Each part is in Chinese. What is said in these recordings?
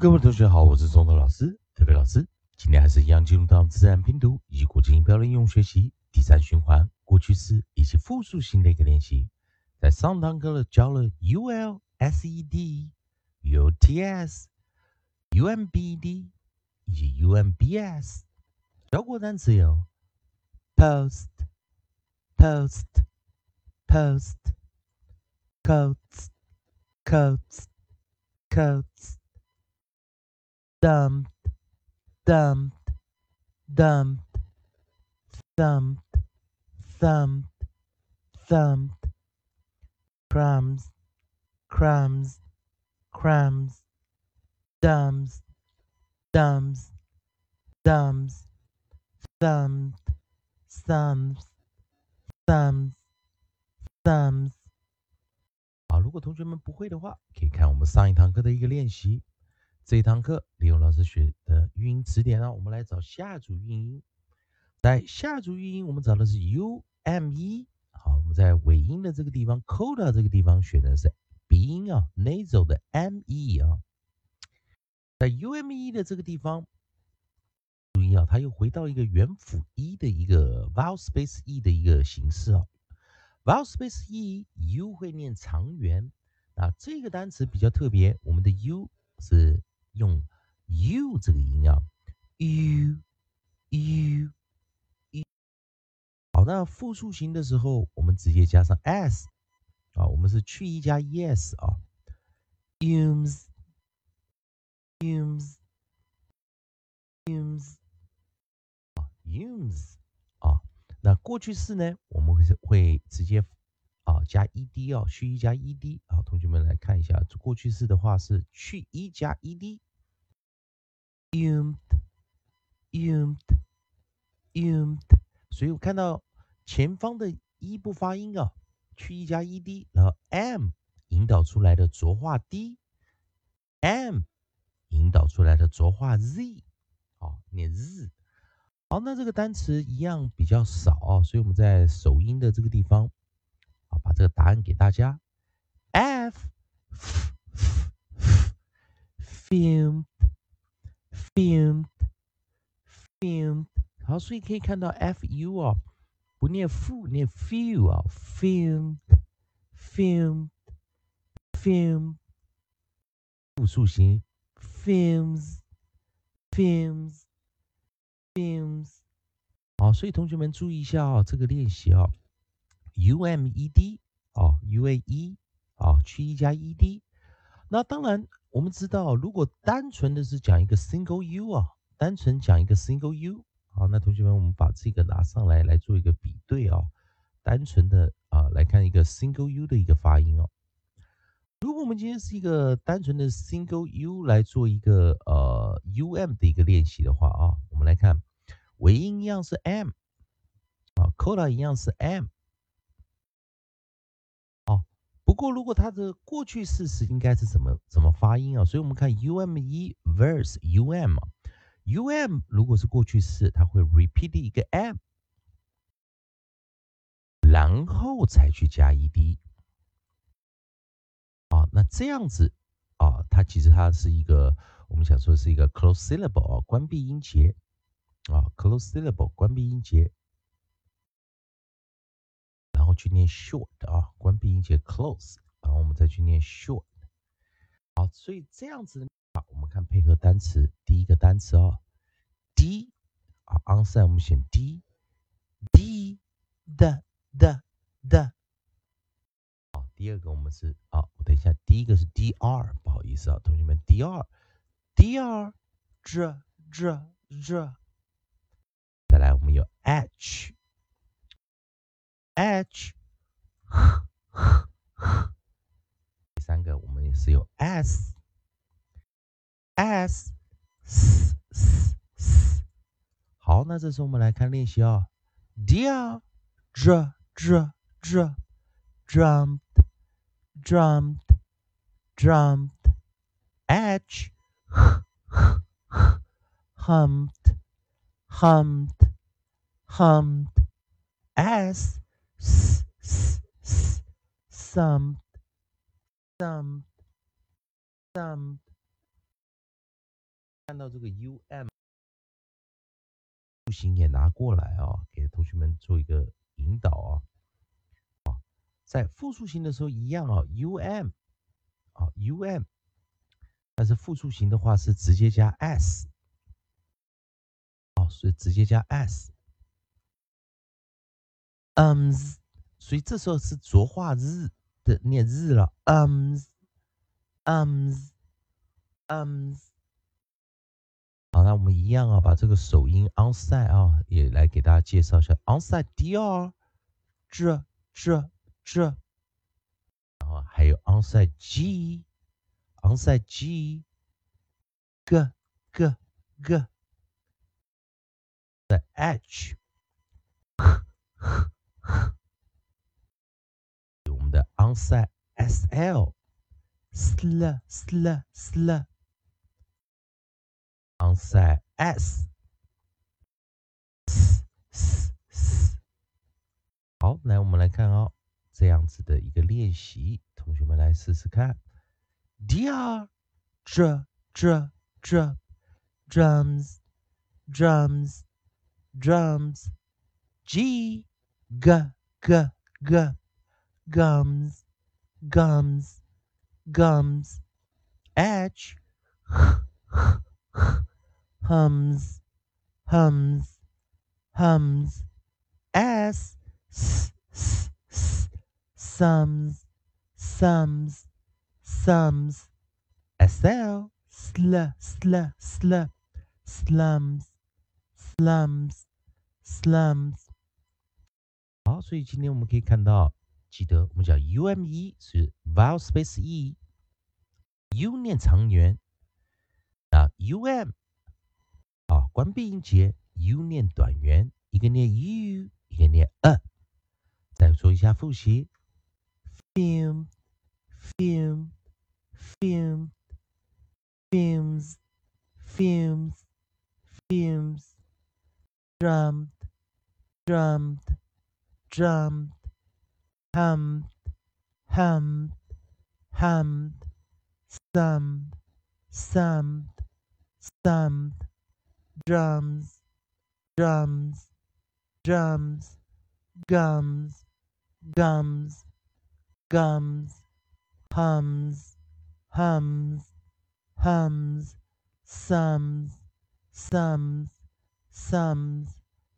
各位同学好，我是中头老师，特别老师。今天还是一样进入到自然拼读以及国际音标的应用学习第三循环过去式以及复数型的一个练习。在上堂课了教了 u l s e d、u t s、u m b d 以及 u m b s，教过单词有 post、post、post、coats、coats、coats。Dumped, dumped, dumped, thumped, thumped, thumped, crumbs, crumbs, crumbs, dumbs, dumbs, dumbs, thumbed, thumbs, thumbs, thumbs。好，如果同学们不会的话，可以看我们上一堂课的一个练习。这一堂课利用老师学的语音词典啊，我们来找下组语音。在下组语音，我们找的是 u m e。好，我们在尾音的这个地方，coda 这个地方选的是鼻音啊，nasal 的 m e 啊。在 u m e 的这个地方，注意啊，它又回到一个元辅 e 的一个 vowel space e 的一个形式啊。vowel space e，u 会念长元啊。这个单词比较特别，我们的 u 是。用 u 这个音啊，u u u。好，那复数型的时候，我们直接加上 s 啊，我们是去一加 es 啊，ums ums ums 啊 ums 啊。那过去式呢，我们会是会直接啊加 ed 啊，去一加 ed 啊。同学们来看一下，过去式的话是去一加 ed。Umed, umed, umed，所以我看到前方的一不发音啊，去一加 ed，然后 m 引导出来的浊化 d，m 引导出来的浊化 z，好，念 z。好，那这个单词一样比较少啊，所以我们在首音的这个地方，啊，把这个答案给大家，f, fum fumed，好，所以可以看到 f u 啊，不念 fu，念 few 啊，fumed, fumed, fumed，复数型，fumes, fumes, fumes，好，所以同学们注意一下啊，这个练习啊，u m e d 啊，u a e 啊，去一加 e d，那当然。我们知道，如果单纯的是讲一个 single u 啊，单纯讲一个 single u，好，那同学们，我们把这个拿上来来做一个比对啊，单纯的啊来看一个 single u 的一个发音哦。如果我们今天是一个单纯的 single u 来做一个呃 um 的一个练习的话啊，我们来看尾音一样是 m 啊，coda 一样是 m。过，如果它的过去式是应该是怎么怎么发音啊？所以我们看 u m e verse u m u m 如果是过去式，它会 repeat 一个 m，然后才去加 e d。啊，那这样子啊，它其实它是一个我们想说是一个 close syllable 啊，关闭音节啊，close syllable 关闭音节。去念 short 啊，关闭音节 close，然后我们再去念 short。好，所以这样子啊，我们看配合单词，第一个单词哦，d 啊，onside 我们选 d，d 的的的。好，第二个我们是啊，我等一下，第一个是 dr，不好意思啊，同学们，dr，dr，这这这。再来，我们有 h。h，第三个我们也是有 s，s，s，s。好，那这时候我们来看练习啊，dear，这 some some some，看到这个 um 复数也拿过来啊，给同学们做一个引导啊啊，在复数形的时候一样啊，um 啊 um，但是复数形的话是直接加 s 啊，所以直接加 s。嗯，所以这时候是浊化日的念日了。嗯，嗯，嗯。好，那我们一样啊，把这个首音 onside 啊也来给大家介绍一下 onside dr 这这这，然后还有 onside g onside g g g g 的 h 我们的 onside sl sl sl sl onside s 好，来我们来看哦，这样子的一个练习，同学们来试试看。dr 这这这 drums drums drums g g g. Gums gums gums. H hums hums hums. S s s, s. Sums sums sums. Sl sl sl sl. Slums slums slums 好，所以今天我们可以看到，记得我们讲 U M E 是 vowel space E，U 念长元，那 U M 啊关闭音节，U 念短元，一个念 U，一个念 A。再做一下复习，film，film，film，films，films，drummed，drummed。drummed, hummed, hummed, hummed, summed, summed, summed, drums, drums, drums, gums, gums, gums, hums, hums, hums, sums, sums, sums,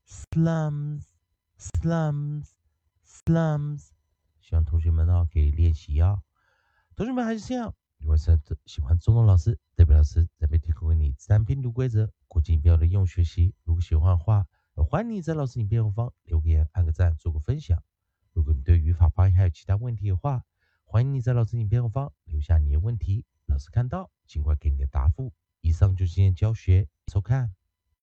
slums, slums slums，希望同学们呢可以练习啊。同学们还是这样，如果是喜欢中文老师，代表老师这边提供给你自然拼读规则、国际音标的用学习。如果喜欢的话，欢迎你在老师影片后方留言、按个赞、做个分享。如果你对语法发音还有其他问题的话，欢迎你在老师影片后方留下你的问题，老师看到尽快给你个答复。以上就是今天教学，收看。